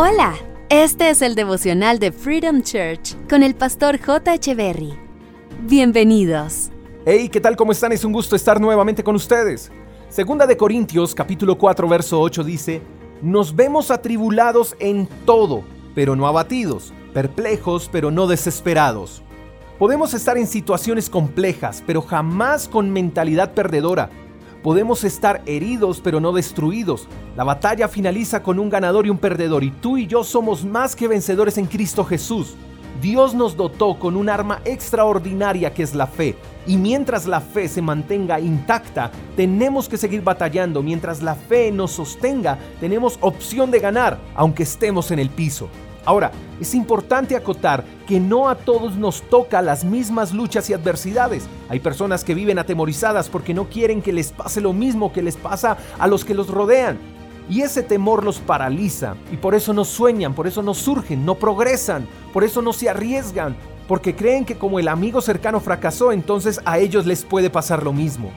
Hola, este es el devocional de Freedom Church con el pastor J. Berry. Bienvenidos. Hey, ¿qué tal? ¿Cómo están? Es un gusto estar nuevamente con ustedes. Segunda de Corintios, capítulo 4, verso 8 dice, Nos vemos atribulados en todo, pero no abatidos, perplejos, pero no desesperados. Podemos estar en situaciones complejas, pero jamás con mentalidad perdedora Podemos estar heridos pero no destruidos. La batalla finaliza con un ganador y un perdedor y tú y yo somos más que vencedores en Cristo Jesús. Dios nos dotó con un arma extraordinaria que es la fe. Y mientras la fe se mantenga intacta, tenemos que seguir batallando. Mientras la fe nos sostenga, tenemos opción de ganar, aunque estemos en el piso. Ahora, es importante acotar que no a todos nos toca las mismas luchas y adversidades. Hay personas que viven atemorizadas porque no quieren que les pase lo mismo que les pasa a los que los rodean. Y ese temor los paraliza y por eso no sueñan, por eso no surgen, no progresan, por eso no se arriesgan, porque creen que como el amigo cercano fracasó, entonces a ellos les puede pasar lo mismo.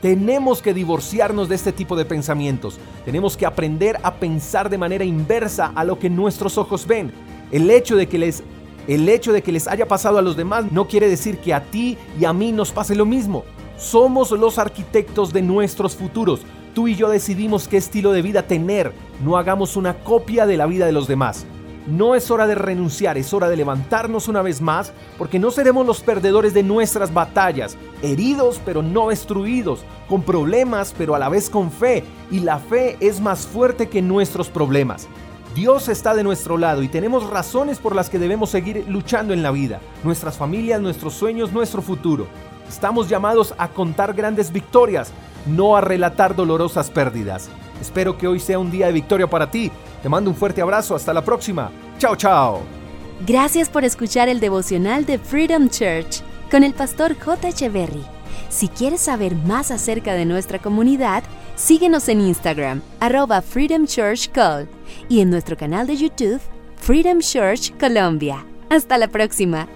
Tenemos que divorciarnos de este tipo de pensamientos. Tenemos que aprender a pensar de manera inversa a lo que nuestros ojos ven. El hecho de que les el hecho de que les haya pasado a los demás no quiere decir que a ti y a mí nos pase lo mismo. Somos los arquitectos de nuestros futuros. Tú y yo decidimos qué estilo de vida tener. No hagamos una copia de la vida de los demás. No es hora de renunciar, es hora de levantarnos una vez más, porque no seremos los perdedores de nuestras batallas, heridos pero no destruidos, con problemas pero a la vez con fe, y la fe es más fuerte que nuestros problemas. Dios está de nuestro lado y tenemos razones por las que debemos seguir luchando en la vida, nuestras familias, nuestros sueños, nuestro futuro. Estamos llamados a contar grandes victorias, no a relatar dolorosas pérdidas. Espero que hoy sea un día de victoria para ti. Te mando un fuerte abrazo. Hasta la próxima. Chao, chao. Gracias por escuchar el devocional de Freedom Church con el pastor J. Echeverry. Si quieres saber más acerca de nuestra comunidad, síguenos en Instagram, arroba Freedom Church Call, y en nuestro canal de YouTube, Freedom Church Colombia. Hasta la próxima.